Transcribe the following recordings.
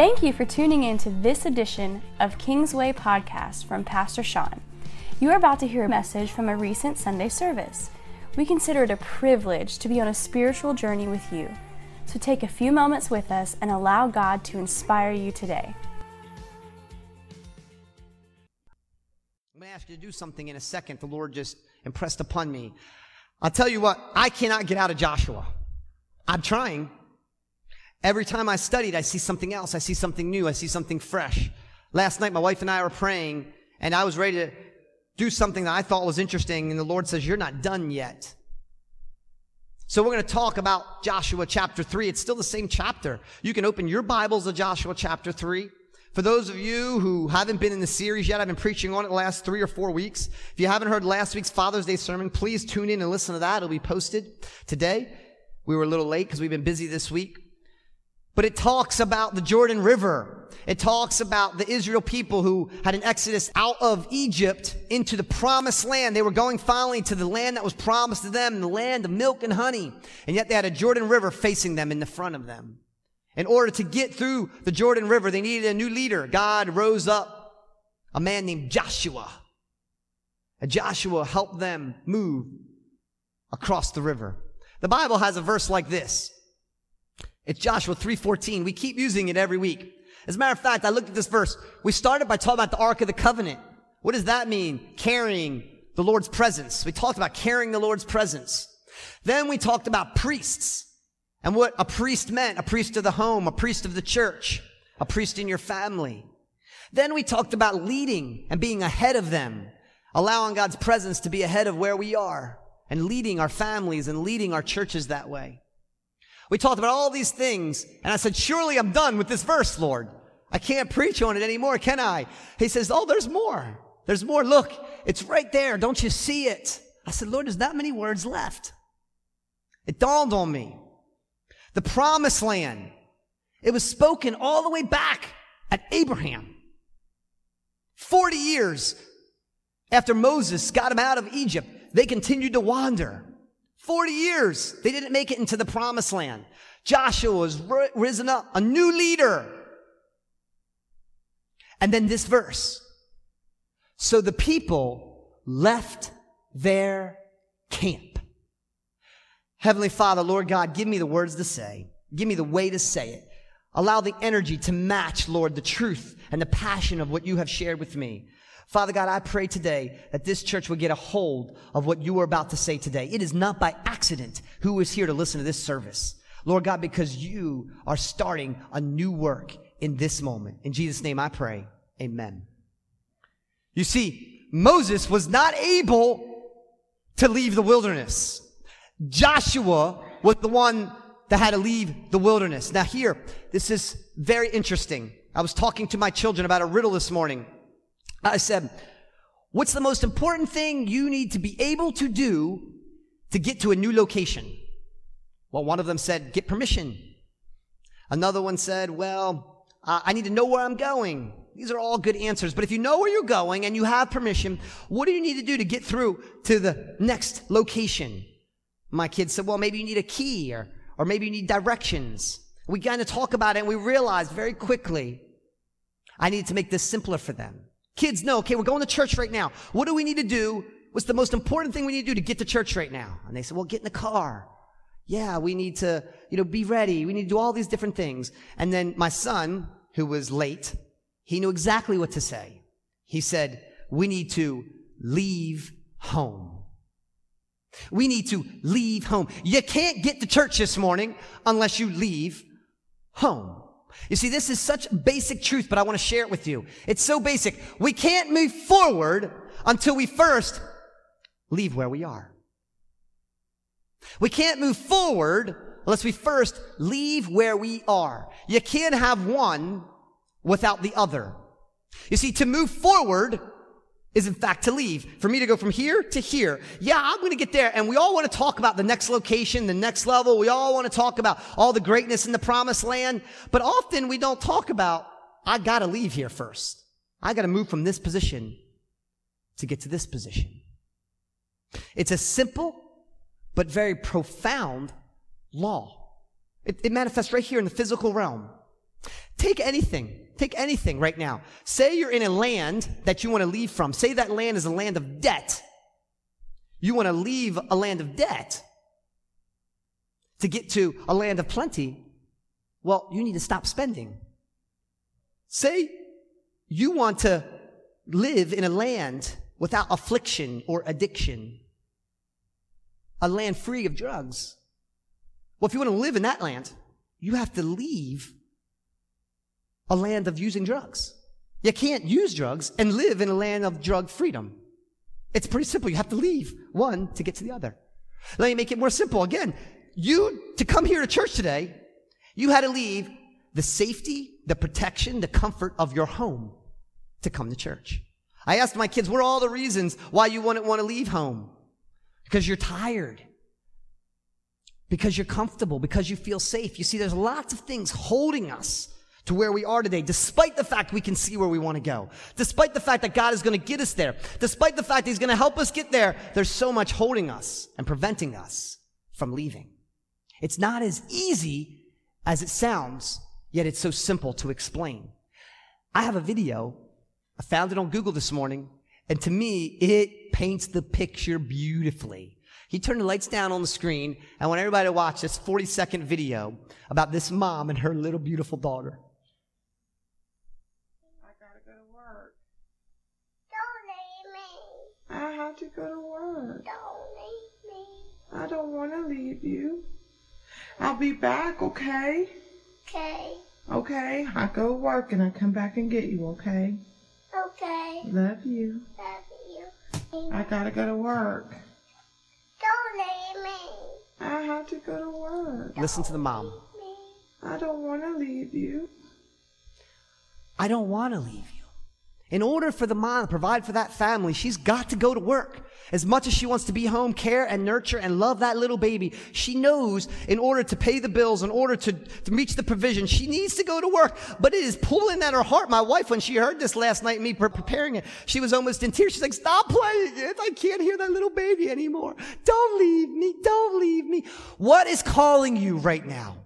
Thank you for tuning in to this edition of Kingsway Podcast from Pastor Sean. You are about to hear a message from a recent Sunday service. We consider it a privilege to be on a spiritual journey with you. So take a few moments with us and allow God to inspire you today. I'm going to ask you to do something in a second. The Lord just impressed upon me. I'll tell you what, I cannot get out of Joshua. I'm trying. Every time I studied, I see something else. I see something new. I see something fresh. Last night, my wife and I were praying, and I was ready to do something that I thought was interesting, and the Lord says, You're not done yet. So we're going to talk about Joshua chapter 3. It's still the same chapter. You can open your Bibles to Joshua chapter 3. For those of you who haven't been in the series yet, I've been preaching on it the last three or four weeks. If you haven't heard last week's Father's Day sermon, please tune in and listen to that. It'll be posted today. We were a little late because we've been busy this week. But it talks about the Jordan River. It talks about the Israel people who had an exodus out of Egypt into the promised land. They were going finally to the land that was promised to them, the land of milk and honey. And yet they had a Jordan River facing them in the front of them. In order to get through the Jordan River, they needed a new leader. God rose up a man named Joshua. And Joshua helped them move across the river. The Bible has a verse like this. It's Joshua 3:14. We keep using it every week. As a matter of fact, I looked at this verse. We started by talking about the Ark of the Covenant. What does that mean? Carrying the Lord's presence. We talked about carrying the Lord's presence. Then we talked about priests and what a priest meant. A priest of the home, a priest of the church, a priest in your family. Then we talked about leading and being ahead of them, allowing God's presence to be ahead of where we are and leading our families and leading our churches that way. We talked about all these things, and I said, Surely I'm done with this verse, Lord. I can't preach on it anymore, can I? He says, Oh, there's more. There's more. Look, it's right there. Don't you see it? I said, Lord, there's that many words left. It dawned on me. The promised land. It was spoken all the way back at Abraham. 40 years after Moses got him out of Egypt, they continued to wander. 40 years, they didn't make it into the promised land. Joshua was risen up, a new leader. And then this verse. So the people left their camp. Heavenly Father, Lord God, give me the words to say. Give me the way to say it. Allow the energy to match, Lord, the truth and the passion of what you have shared with me. Father God, I pray today that this church would get a hold of what you are about to say today. It is not by accident who is here to listen to this service. Lord God, because you are starting a new work in this moment. In Jesus' name I pray. Amen. You see, Moses was not able to leave the wilderness. Joshua was the one that had to leave the wilderness. Now here, this is very interesting. I was talking to my children about a riddle this morning. I said, What's the most important thing you need to be able to do to get to a new location? Well, one of them said, Get permission. Another one said, Well, uh, I need to know where I'm going. These are all good answers. But if you know where you're going and you have permission, what do you need to do to get through to the next location? My kids said, Well, maybe you need a key or, or maybe you need directions. We kind of talk about it and we realized very quickly I needed to make this simpler for them. Kids know, okay, we're going to church right now. What do we need to do? What's the most important thing we need to do to get to church right now? And they said, well, get in the car. Yeah, we need to, you know, be ready. We need to do all these different things. And then my son, who was late, he knew exactly what to say. He said, we need to leave home. We need to leave home. You can't get to church this morning unless you leave home. You see, this is such basic truth, but I want to share it with you. It's so basic. We can't move forward until we first leave where we are. We can't move forward unless we first leave where we are. You can't have one without the other. You see, to move forward, is in fact to leave. For me to go from here to here. Yeah, I'm going to get there. And we all want to talk about the next location, the next level. We all want to talk about all the greatness in the promised land. But often we don't talk about, I got to leave here first. I got to move from this position to get to this position. It's a simple but very profound law. It, it manifests right here in the physical realm. Take anything. Take anything right now. Say you're in a land that you want to leave from. Say that land is a land of debt. You want to leave a land of debt to get to a land of plenty. Well, you need to stop spending. Say you want to live in a land without affliction or addiction, a land free of drugs. Well, if you want to live in that land, you have to leave a land of using drugs. You can't use drugs and live in a land of drug freedom. It's pretty simple. You have to leave one to get to the other. Let me make it more simple. Again, you, to come here to church today, you had to leave the safety, the protection, the comfort of your home to come to church. I asked my kids, what are all the reasons why you wouldn't want to leave home? Because you're tired. Because you're comfortable. Because you feel safe. You see, there's lots of things holding us to where we are today, despite the fact we can see where we want to go. Despite the fact that God is going to get us there. Despite the fact He's going to help us get there. There's so much holding us and preventing us from leaving. It's not as easy as it sounds, yet it's so simple to explain. I have a video I found it on Google this morning, and to me, it paints the picture beautifully. He turned the lights down on the screen, I want everybody to watch this 40 second video about this mom and her little beautiful daughter. I gotta go to work. Don't leave me. I have to go to work. Don't leave me. I don't want to leave you. I'll be back, okay? Okay. Okay, I go to work and I come back and get you, okay? Okay. Love you. Love you. I gotta go to work. Don't leave me. I have to go to work. Listen to the mom. Me. I don't want to leave you. I don't want to leave you. In order for the mom to provide for that family, she's got to go to work. As much as she wants to be home, care and nurture and love that little baby, she knows in order to pay the bills, in order to, to reach the provision, she needs to go to work. But it is pulling at her heart. My wife, when she heard this last night, me preparing it, she was almost in tears. She's like, stop playing it. I can't hear that little baby anymore. Don't leave me. Don't leave me. What is calling you right now?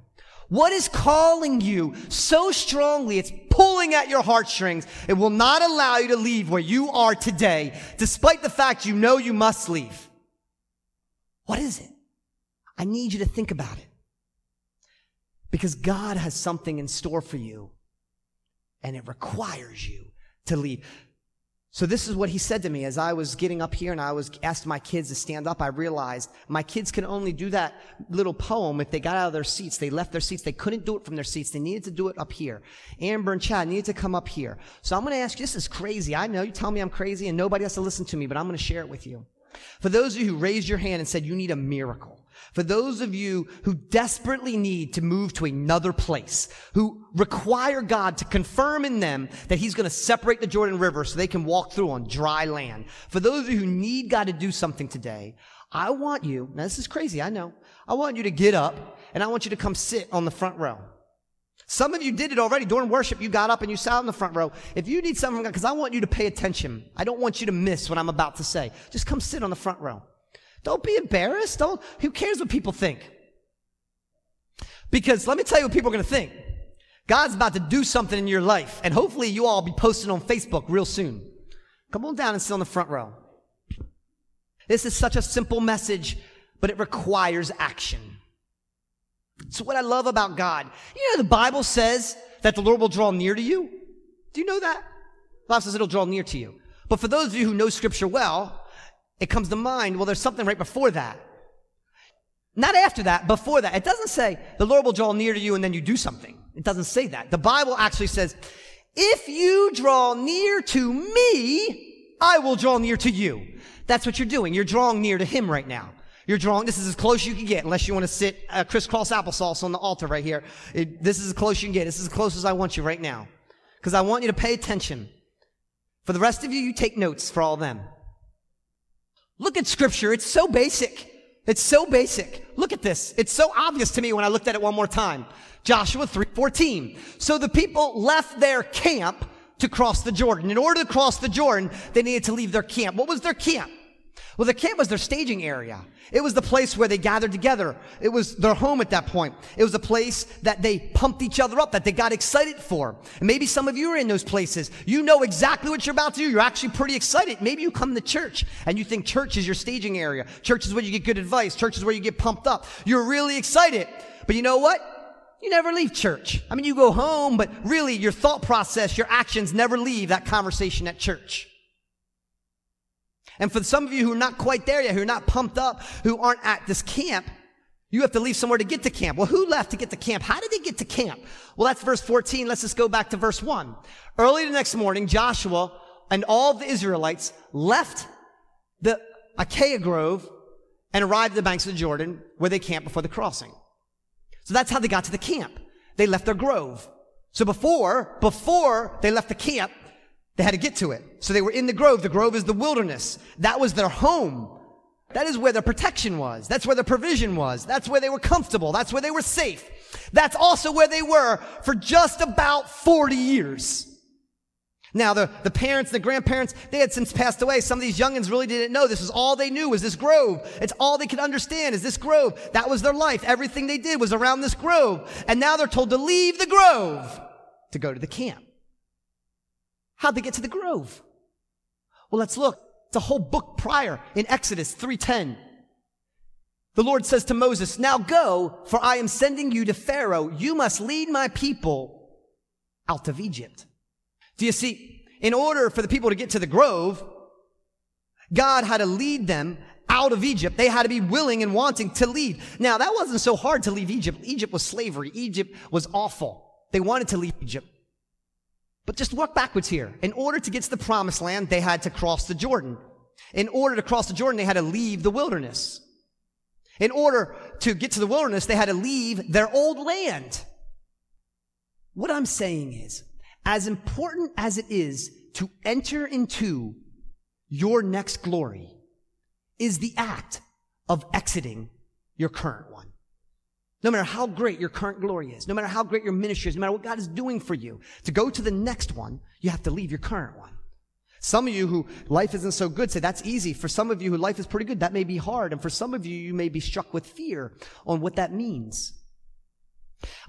What is calling you so strongly? It's pulling at your heartstrings. It will not allow you to leave where you are today, despite the fact you know you must leave. What is it? I need you to think about it. Because God has something in store for you, and it requires you to leave. So this is what he said to me as I was getting up here and I was asked my kids to stand up. I realized my kids can only do that little poem if they got out of their seats. They left their seats. They couldn't do it from their seats. They needed to do it up here. Amber and Chad needed to come up here. So I'm going to ask you, this is crazy. I know you tell me I'm crazy and nobody has to listen to me, but I'm going to share it with you. For those of you who raised your hand and said you need a miracle, for those of you who desperately need to move to another place, who require God to confirm in them that He's going to separate the Jordan River so they can walk through on dry land, for those of you who need God to do something today, I want you, now this is crazy, I know, I want you to get up and I want you to come sit on the front row. Some of you did it already during worship. You got up and you sat in the front row. If you need something, because I want you to pay attention. I don't want you to miss what I'm about to say. Just come sit on the front row. Don't be embarrassed. Don't, who cares what people think? Because let me tell you what people are going to think. God's about to do something in your life, and hopefully you all be posting on Facebook real soon. Come on down and sit on the front row. This is such a simple message, but it requires action. It's what I love about God. You know, the Bible says that the Lord will draw near to you. Do you know that? The Bible says it'll draw near to you. But for those of you who know scripture well, it comes to mind, well, there's something right before that. Not after that, before that. It doesn't say the Lord will draw near to you and then you do something. It doesn't say that. The Bible actually says, if you draw near to me, I will draw near to you. That's what you're doing. You're drawing near to him right now. You're drawing, this is as close you can get, unless you want to sit uh, crisscross applesauce on the altar right here. It, this is as close you can get. This is as close as I want you right now. Because I want you to pay attention. For the rest of you, you take notes for all them. Look at scripture. It's so basic. It's so basic. Look at this. It's so obvious to me when I looked at it one more time. Joshua 3:14. So the people left their camp to cross the Jordan. In order to cross the Jordan, they needed to leave their camp. What was their camp? Well, the camp was their staging area. It was the place where they gathered together. It was their home at that point. It was a place that they pumped each other up, that they got excited for. And maybe some of you are in those places. You know exactly what you're about to do. You're actually pretty excited. Maybe you come to church and you think church is your staging area. Church is where you get good advice. Church is where you get pumped up. You're really excited. But you know what? You never leave church. I mean, you go home, but really your thought process, your actions never leave that conversation at church. And for some of you who are not quite there yet, who are not pumped up, who aren't at this camp, you have to leave somewhere to get to camp. Well, who left to get to camp? How did they get to camp? Well, that's verse 14. Let's just go back to verse 1. Early the next morning, Joshua and all the Israelites left the Acacia Grove and arrived at the banks of the Jordan where they camped before the crossing. So that's how they got to the camp. They left their grove. So before, before they left the camp, they had to get to it. So they were in the grove. The grove is the wilderness. That was their home. That is where their protection was. That's where their provision was. That's where they were comfortable. That's where they were safe. That's also where they were for just about 40 years. Now, the, the parents, the grandparents, they had since passed away. Some of these youngins really didn't know. This was all they knew was this grove. It's all they could understand is this grove. That was their life. Everything they did was around this grove. And now they're told to leave the grove to go to the camp. How'd they get to the grove? Well, let's look. It's a whole book prior in Exodus 3:10. The Lord says to Moses, Now go, for I am sending you to Pharaoh. You must lead my people out of Egypt. Do you see? In order for the people to get to the grove, God had to lead them out of Egypt. They had to be willing and wanting to lead. Now, that wasn't so hard to leave Egypt. Egypt was slavery. Egypt was awful. They wanted to leave Egypt. But just work backwards here. In order to get to the promised land, they had to cross the Jordan. In order to cross the Jordan, they had to leave the wilderness. In order to get to the wilderness, they had to leave their old land. What I'm saying is, as important as it is to enter into your next glory, is the act of exiting your current one. No matter how great your current glory is, no matter how great your ministry is, no matter what God is doing for you, to go to the next one, you have to leave your current one. Some of you who life isn't so good say that's easy. For some of you who life is pretty good, that may be hard. And for some of you, you may be struck with fear on what that means.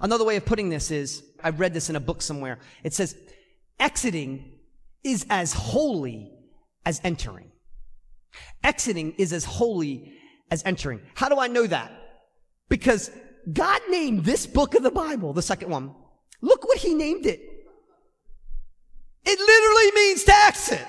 Another way of putting this is, I read this in a book somewhere. It says, exiting is as holy as entering. Exiting is as holy as entering. How do I know that? Because God named this book of the Bible, the second one. Look what he named it. It literally means exit.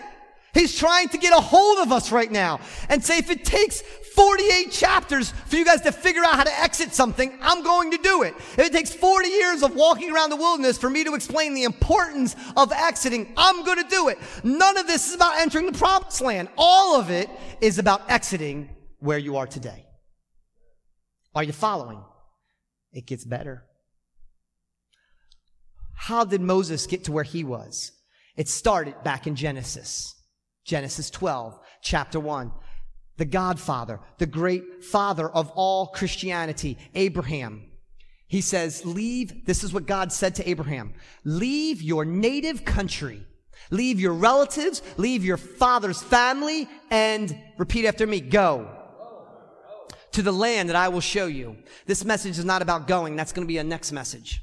He's trying to get a hold of us right now and say, if it takes 48 chapters for you guys to figure out how to exit something, I'm going to do it. If it takes 40 years of walking around the wilderness for me to explain the importance of exiting, I'm going to do it. None of this is about entering the promised land. All of it is about exiting where you are today. Are you following? It gets better. How did Moses get to where he was? It started back in Genesis. Genesis 12, chapter 1. The Godfather, the great father of all Christianity, Abraham. He says, leave, this is what God said to Abraham, leave your native country, leave your relatives, leave your father's family, and repeat after me, go to the land that I will show you. This message is not about going. That's going to be a next message.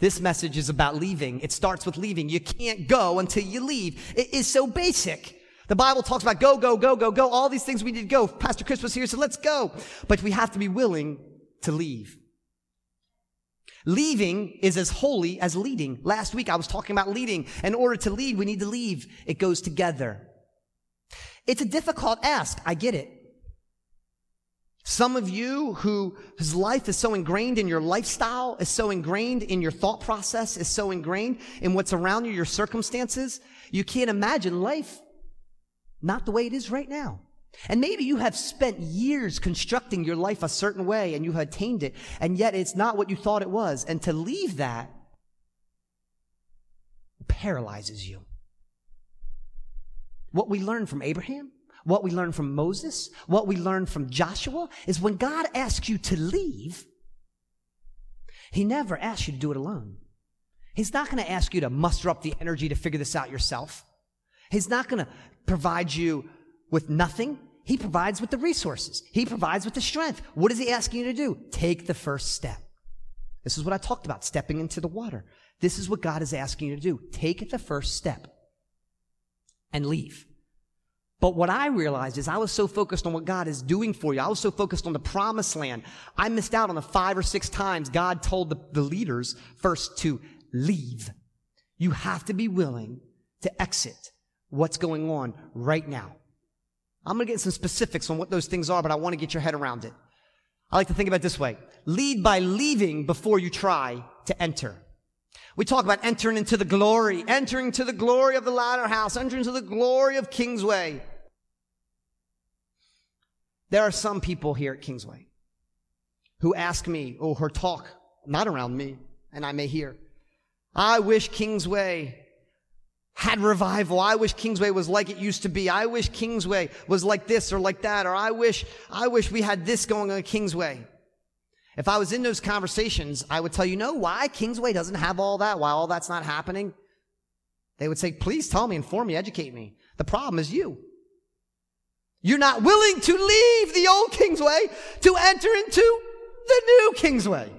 This message is about leaving. It starts with leaving. You can't go until you leave. It is so basic. The Bible talks about go, go, go, go, go. All these things we need to go. Pastor Chris was here, so let's go. But we have to be willing to leave. Leaving is as holy as leading. Last week I was talking about leading. In order to lead, we need to leave. It goes together. It's a difficult ask. I get it. Some of you who, whose life is so ingrained in your lifestyle, is so ingrained in your thought process, is so ingrained in what's around you, your circumstances, you can't imagine life not the way it is right now. And maybe you have spent years constructing your life a certain way and you have attained it, and yet it's not what you thought it was. And to leave that paralyzes you. What we learned from Abraham what we learn from Moses, what we learn from Joshua is when God asks you to leave, He never asks you to do it alone. He's not going to ask you to muster up the energy to figure this out yourself. He's not going to provide you with nothing. He provides with the resources. He provides with the strength. What is he asking you to do? Take the first step. This is what I talked about, stepping into the water. This is what God is asking you to do. Take the first step and leave. But what I realized is I was so focused on what God is doing for you. I was so focused on the promised land. I missed out on the five or six times God told the, the leaders first to leave. You have to be willing to exit what's going on right now. I'm going to get some specifics on what those things are, but I want to get your head around it. I like to think about this way. Lead by leaving before you try to enter. We talk about entering into the glory, entering to the glory of the latter house, entering to the glory of Kingsway. There are some people here at Kingsway who ask me, or oh, talk, not around me, and I may hear, I wish Kingsway had revival. I wish Kingsway was like it used to be. I wish Kingsway was like this or like that, or I wish, I wish we had this going on at Kingsway. If I was in those conversations, I would tell you, know why Kingsway doesn't have all that, why all that's not happening? They would say, please tell me, inform me, educate me. The problem is you. You're not willing to leave the old Kingsway to enter into the new Kingsway.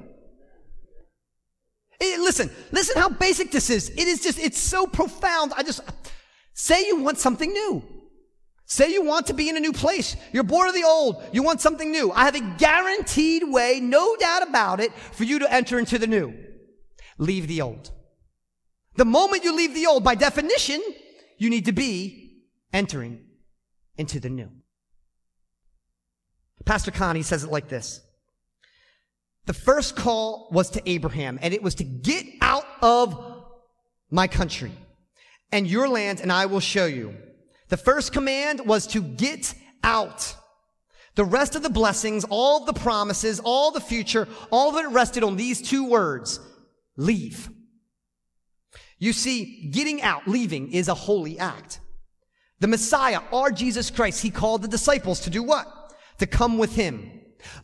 It, eh, listen, listen how basic this is. It is just, it's so profound. I just, say you want something new. Say you want to be in a new place. You're bored of the old. You want something new. I have a guaranteed way, no doubt about it, for you to enter into the new. Leave the old. The moment you leave the old, by definition, you need to be entering into the new. Pastor Connie says it like this. The first call was to Abraham, and it was to get out of my country and your land, and I will show you. The first command was to get out. The rest of the blessings, all the promises, all the future, all of it rested on these two words leave. You see, getting out, leaving, is a holy act. The Messiah, our Jesus Christ, he called the disciples to do what? To come with him.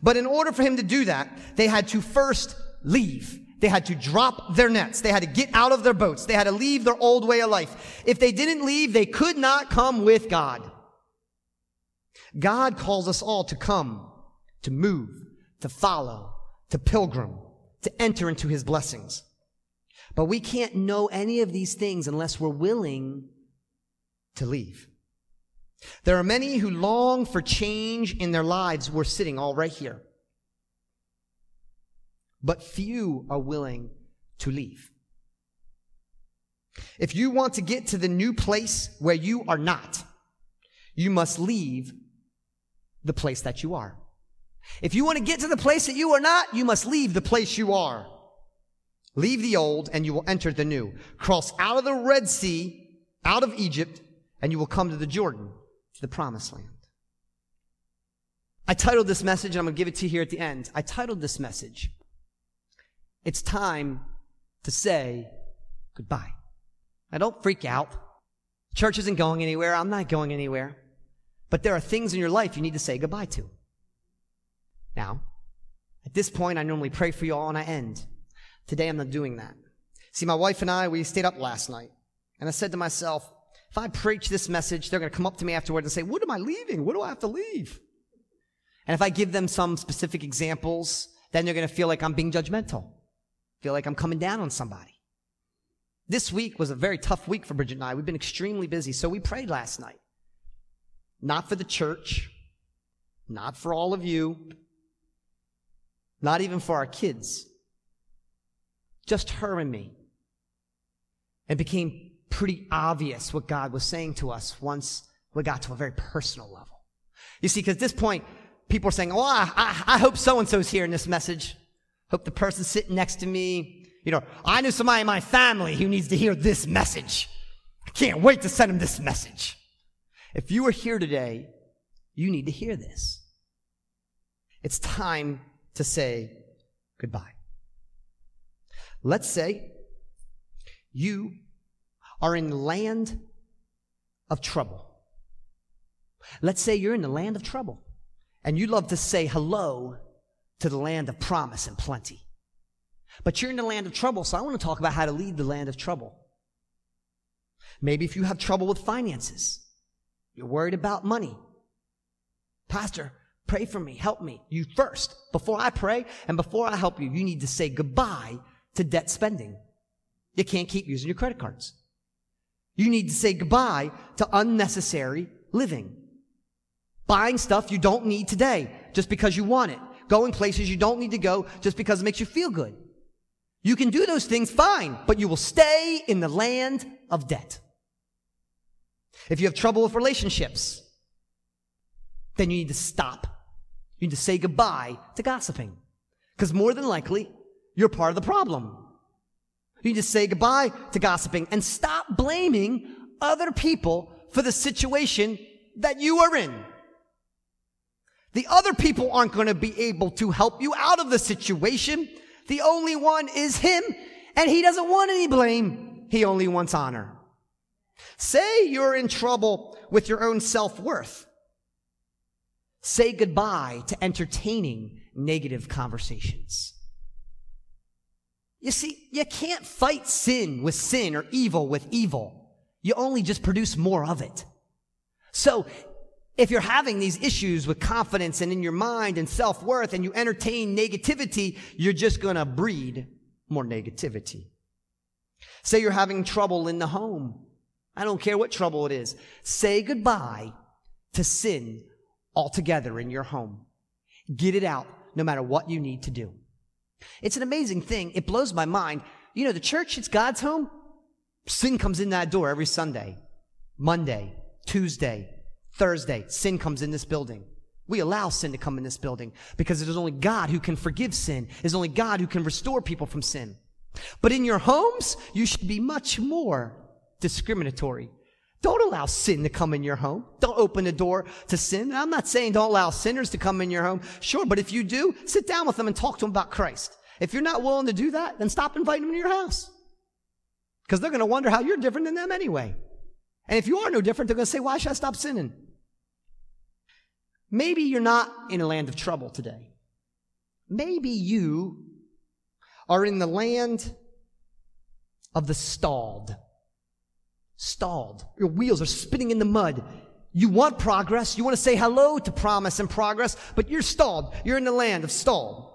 But in order for him to do that, they had to first leave. They had to drop their nets. They had to get out of their boats. They had to leave their old way of life. If they didn't leave, they could not come with God. God calls us all to come, to move, to follow, to pilgrim, to enter into his blessings. But we can't know any of these things unless we're willing to leave. There are many who long for change in their lives. We're sitting all right here. But few are willing to leave. If you want to get to the new place where you are not, you must leave the place that you are. If you want to get to the place that you are not, you must leave the place you are. Leave the old and you will enter the new. Cross out of the Red Sea, out of Egypt, and you will come to the Jordan to the promised land. I titled this message, and I'm going to give it to you here at the end. I titled this message, It's Time to Say Goodbye. Now, don't freak out. Church isn't going anywhere. I'm not going anywhere. But there are things in your life you need to say goodbye to. Now, at this point, I normally pray for you all and I end. Today, I'm not doing that. See, my wife and I, we stayed up last night. And I said to myself, if I preach this message, they're going to come up to me afterwards and say, What am I leaving? What do I have to leave? And if I give them some specific examples, then they're going to feel like I'm being judgmental, feel like I'm coming down on somebody. This week was a very tough week for Bridget and I. We've been extremely busy, so we prayed last night. Not for the church, not for all of you, not even for our kids, just her and me. It became pretty obvious what God was saying to us once we got to a very personal level. You see, because at this point, people are saying, oh, I, I, I hope so and so's here in this message. Hope the person sitting next to me, you know, I knew somebody in my family who needs to hear this message. I can't wait to send him this message. If you are here today, you need to hear this. It's time to say goodbye. Let's say you are in the land of trouble. Let's say you're in the land of trouble and you love to say hello to the land of promise and plenty. But you're in the land of trouble, so I want to talk about how to lead the land of trouble. Maybe if you have trouble with finances, you're worried about money, Pastor, pray for me, help me. You first, before I pray and before I help you, you need to say goodbye to debt spending. You can't keep using your credit cards. You need to say goodbye to unnecessary living. Buying stuff you don't need today just because you want it. Going places you don't need to go just because it makes you feel good. You can do those things fine, but you will stay in the land of debt. If you have trouble with relationships, then you need to stop. You need to say goodbye to gossiping. Because more than likely, you're part of the problem. You need to say goodbye to gossiping and stop blaming other people for the situation that you are in. The other people aren't going to be able to help you out of the situation. The only one is Him, and He doesn't want any blame. He only wants honor. Say you're in trouble with your own self worth. Say goodbye to entertaining negative conversations. You see, you can't fight sin with sin or evil with evil. You only just produce more of it. So, if you're having these issues with confidence and in your mind and self worth and you entertain negativity, you're just going to breed more negativity. Say you're having trouble in the home. I don't care what trouble it is. Say goodbye to sin altogether in your home. Get it out no matter what you need to do. It's an amazing thing. It blows my mind. You know, the church, it's God's home. Sin comes in that door every Sunday, Monday, Tuesday, Thursday. Sin comes in this building. We allow sin to come in this building because it is only God who can forgive sin. It is only God who can restore people from sin. But in your homes, you should be much more discriminatory. Don't allow sin to come in your home. Don't open the door to sin. I'm not saying don't allow sinners to come in your home. Sure, but if you do, sit down with them and talk to them about Christ. If you're not willing to do that, then stop inviting them to your house. Because they're going to wonder how you're different than them anyway. And if you are no different, they're going to say, why should I stop sinning? Maybe you're not in a land of trouble today. Maybe you are in the land of the stalled. Stalled. Your wheels are spinning in the mud. You want progress. You want to say hello to promise and progress, but you're stalled. You're in the land of stalled.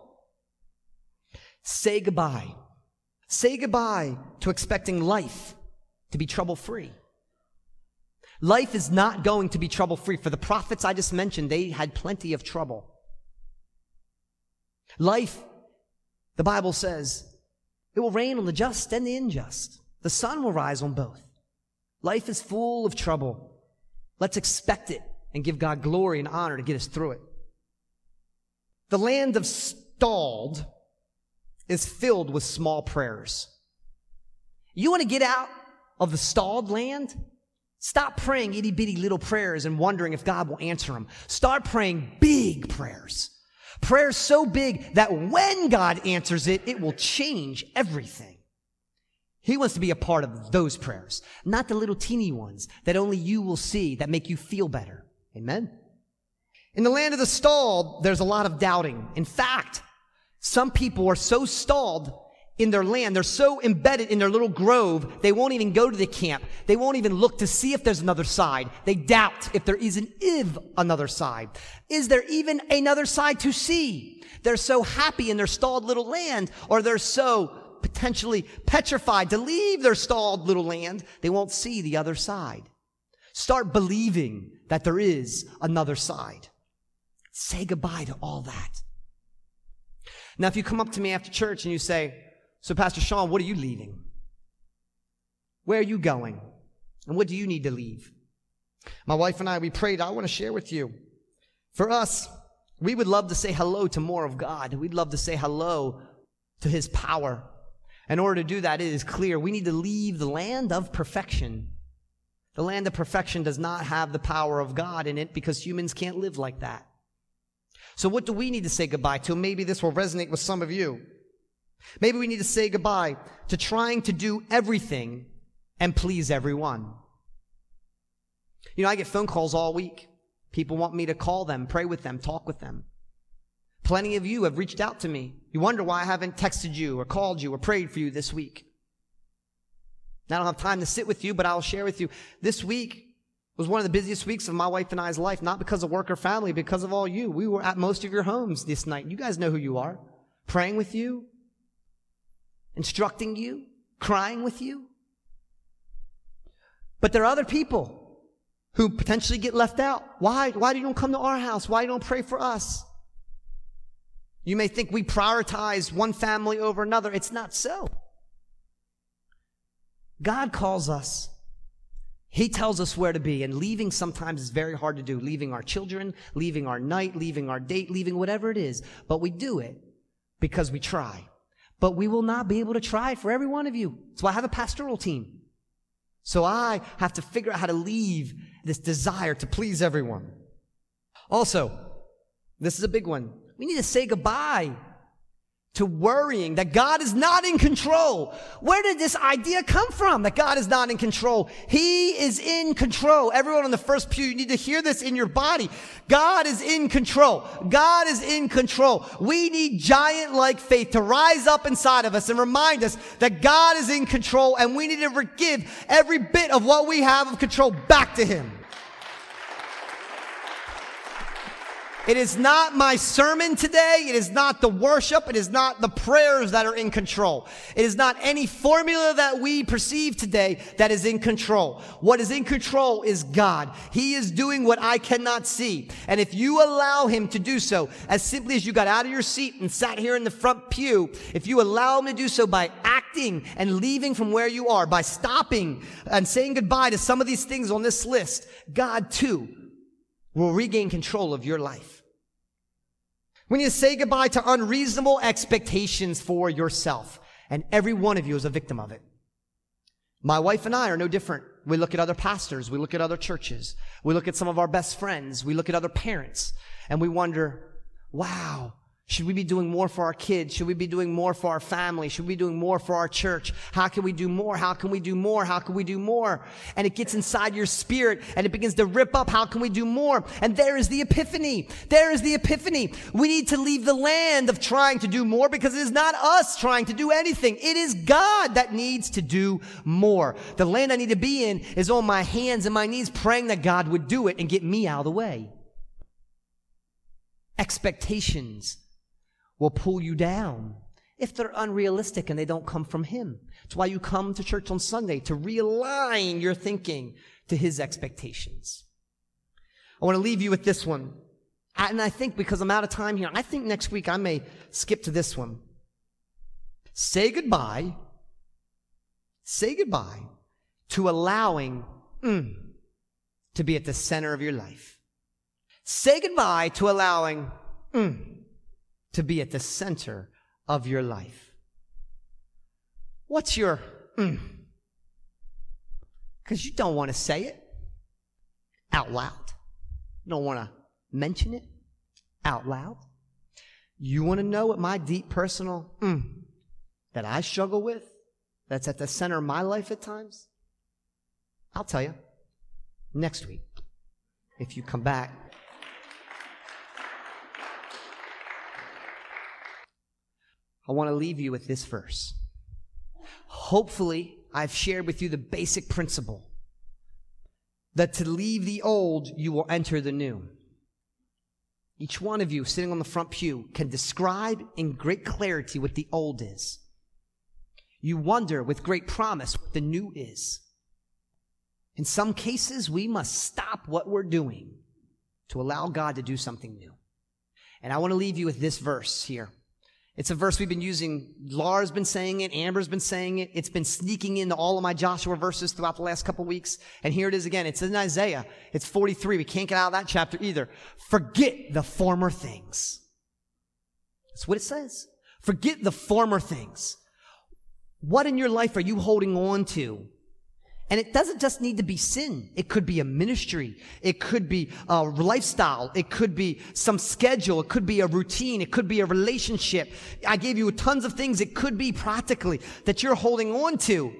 Say goodbye. Say goodbye to expecting life to be trouble free. Life is not going to be trouble free. For the prophets I just mentioned, they had plenty of trouble. Life, the Bible says, it will rain on the just and the unjust. The sun will rise on both. Life is full of trouble. Let's expect it and give God glory and honor to get us through it. The land of stalled is filled with small prayers. You want to get out of the stalled land? Stop praying itty bitty little prayers and wondering if God will answer them. Start praying big prayers. Prayers so big that when God answers it, it will change everything. He wants to be a part of those prayers, not the little teeny ones that only you will see that make you feel better. Amen. In the land of the stalled, there's a lot of doubting. In fact, some people are so stalled in their land. They're so embedded in their little grove, they won't even go to the camp. They won't even look to see if there's another side. They doubt if there is an if another side. Is there even another side to see? They're so happy in their stalled little land, or they're so potentially petrified to leave their stalled little land, they won't see the other side. Start believing that there is another side. Say goodbye to all that. Now, if you come up to me after church and you say, so, Pastor Sean, what are you leaving? Where are you going? And what do you need to leave? My wife and I, we prayed, I want to share with you. For us, we would love to say hello to more of God. We'd love to say hello to His power. In order to do that, it is clear we need to leave the land of perfection. The land of perfection does not have the power of God in it because humans can't live like that. So, what do we need to say goodbye to? Maybe this will resonate with some of you. Maybe we need to say goodbye to trying to do everything and please everyone. You know, I get phone calls all week. People want me to call them, pray with them, talk with them. Plenty of you have reached out to me. You wonder why I haven't texted you or called you or prayed for you this week. I don't have time to sit with you, but I'll share with you. This week, was one of the busiest weeks of my wife and I's life, not because of work or family, because of all you. We were at most of your homes this night. You guys know who you are. Praying with you, instructing you, crying with you. But there are other people who potentially get left out. Why? Why do you don't come to our house? Why you don't pray for us? You may think we prioritize one family over another. It's not so. God calls us. He tells us where to be, and leaving sometimes is very hard to do. Leaving our children, leaving our night, leaving our date, leaving whatever it is. But we do it because we try. But we will not be able to try for every one of you. Why I have a pastoral team. So I have to figure out how to leave this desire to please everyone. Also, this is a big one. We need to say goodbye to worrying that God is not in control. Where did this idea come from that God is not in control? He is in control. Everyone on the first pew, you need to hear this in your body. God is in control. God is in control. We need giant like faith to rise up inside of us and remind us that God is in control and we need to give every bit of what we have of control back to Him. It is not my sermon today. It is not the worship. It is not the prayers that are in control. It is not any formula that we perceive today that is in control. What is in control is God. He is doing what I cannot see. And if you allow him to do so, as simply as you got out of your seat and sat here in the front pew, if you allow him to do so by acting and leaving from where you are, by stopping and saying goodbye to some of these things on this list, God too will regain control of your life. We need to say goodbye to unreasonable expectations for yourself. And every one of you is a victim of it. My wife and I are no different. We look at other pastors. We look at other churches. We look at some of our best friends. We look at other parents and we wonder, wow, should we be doing more for our kids? Should we be doing more for our family? Should we be doing more for our church? How can we do more? How can we do more? How can we do more? And it gets inside your spirit and it begins to rip up. How can we do more? And there is the epiphany. There is the epiphany. We need to leave the land of trying to do more because it is not us trying to do anything. It is God that needs to do more. The land I need to be in is on my hands and my knees praying that God would do it and get me out of the way. Expectations will pull you down if they're unrealistic and they don't come from Him. It's why you come to church on Sunday to realign your thinking to His expectations. I want to leave you with this one. And I think because I'm out of time here, I think next week I may skip to this one. Say goodbye. Say goodbye to allowing mm, to be at the center of your life. Say goodbye to allowing mm, to be at the center of your life. What's your mm? Because you don't want to say it out loud. You don't want to mention it out loud. You want to know what my deep personal mm, that I struggle with, that's at the center of my life at times? I'll tell you next week if you come back I want to leave you with this verse. Hopefully, I've shared with you the basic principle that to leave the old, you will enter the new. Each one of you sitting on the front pew can describe in great clarity what the old is. You wonder with great promise what the new is. In some cases, we must stop what we're doing to allow God to do something new. And I want to leave you with this verse here. It's a verse we've been using. Laura's been saying it. Amber's been saying it. It's been sneaking into all of my Joshua verses throughout the last couple weeks. And here it is again. It's in Isaiah. It's 43. We can't get out of that chapter either. Forget the former things. That's what it says. Forget the former things. What in your life are you holding on to and it doesn't just need to be sin. It could be a ministry. It could be a lifestyle. It could be some schedule. It could be a routine. It could be a relationship. I gave you tons of things. It could be practically that you're holding on to.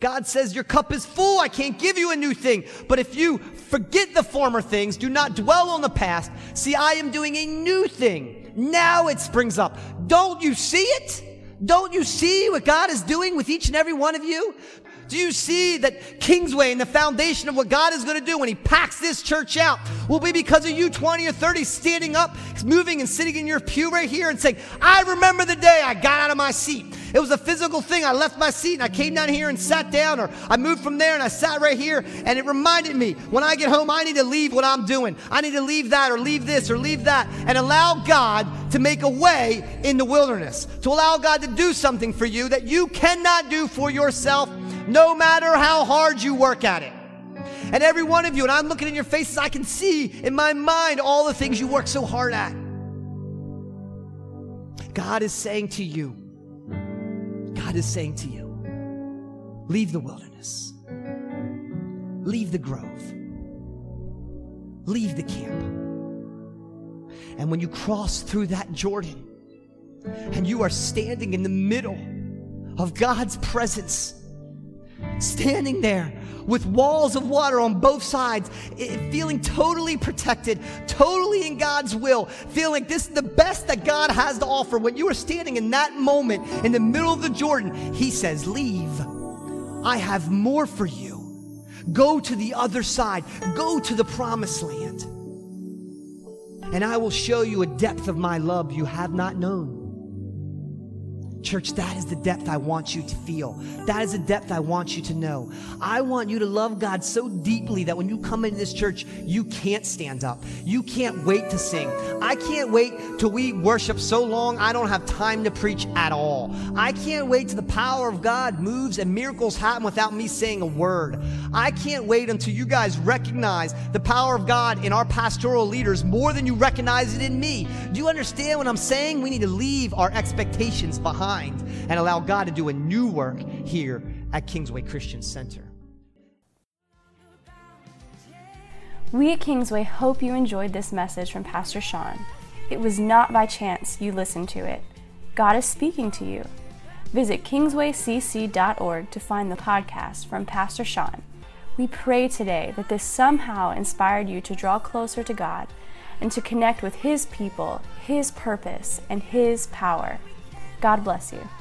God says your cup is full. I can't give you a new thing. But if you forget the former things, do not dwell on the past. See, I am doing a new thing. Now it springs up. Don't you see it? Don't you see what God is doing with each and every one of you? Do you see that Kingsway and the foundation of what God is going to do when He packs this church out will be because of you 20 or 30 standing up, moving and sitting in your pew right here and saying, I remember the day I got out of my seat. It was a physical thing. I left my seat and I came down here and sat down, or I moved from there and I sat right here. And it reminded me when I get home, I need to leave what I'm doing. I need to leave that, or leave this, or leave that, and allow God to make a way in the wilderness, to allow God to do something for you that you cannot do for yourself, no matter how hard you work at it. And every one of you, and I'm looking in your faces, I can see in my mind all the things you work so hard at. God is saying to you, is saying to you, leave the wilderness, leave the grove, leave the camp. And when you cross through that Jordan and you are standing in the middle of God's presence, standing there with walls of water on both sides, feeling totally protected, totally in God's will, feeling like this is the best that God has to offer. When you are standing in that moment in the middle of the Jordan, He says, Leave. I have more for you. Go to the other side, go to the promised land. And I will show you a depth of my love you have not known. Church, that is the depth I want you to feel. That is the depth I want you to know. I want you to love God so deeply that when you come into this church, you can't stand up. You can't wait to sing. I can't wait till we worship so long, I don't have time to preach at all. I can't wait till the power of God moves and miracles happen without me saying a word. I can't wait until you guys recognize the power of God in our pastoral leaders more than you recognize it in me. Do you understand what I'm saying? We need to leave our expectations behind and allow God to do a new work here at Kingsway Christian Center. We at Kingsway hope you enjoyed this message from Pastor Sean. It was not by chance you listened to it. God is speaking to you. Visit kingswaycc.org to find the podcast from Pastor Sean. We pray today that this somehow inspired you to draw closer to God and to connect with His people, His purpose, and His power. God bless you.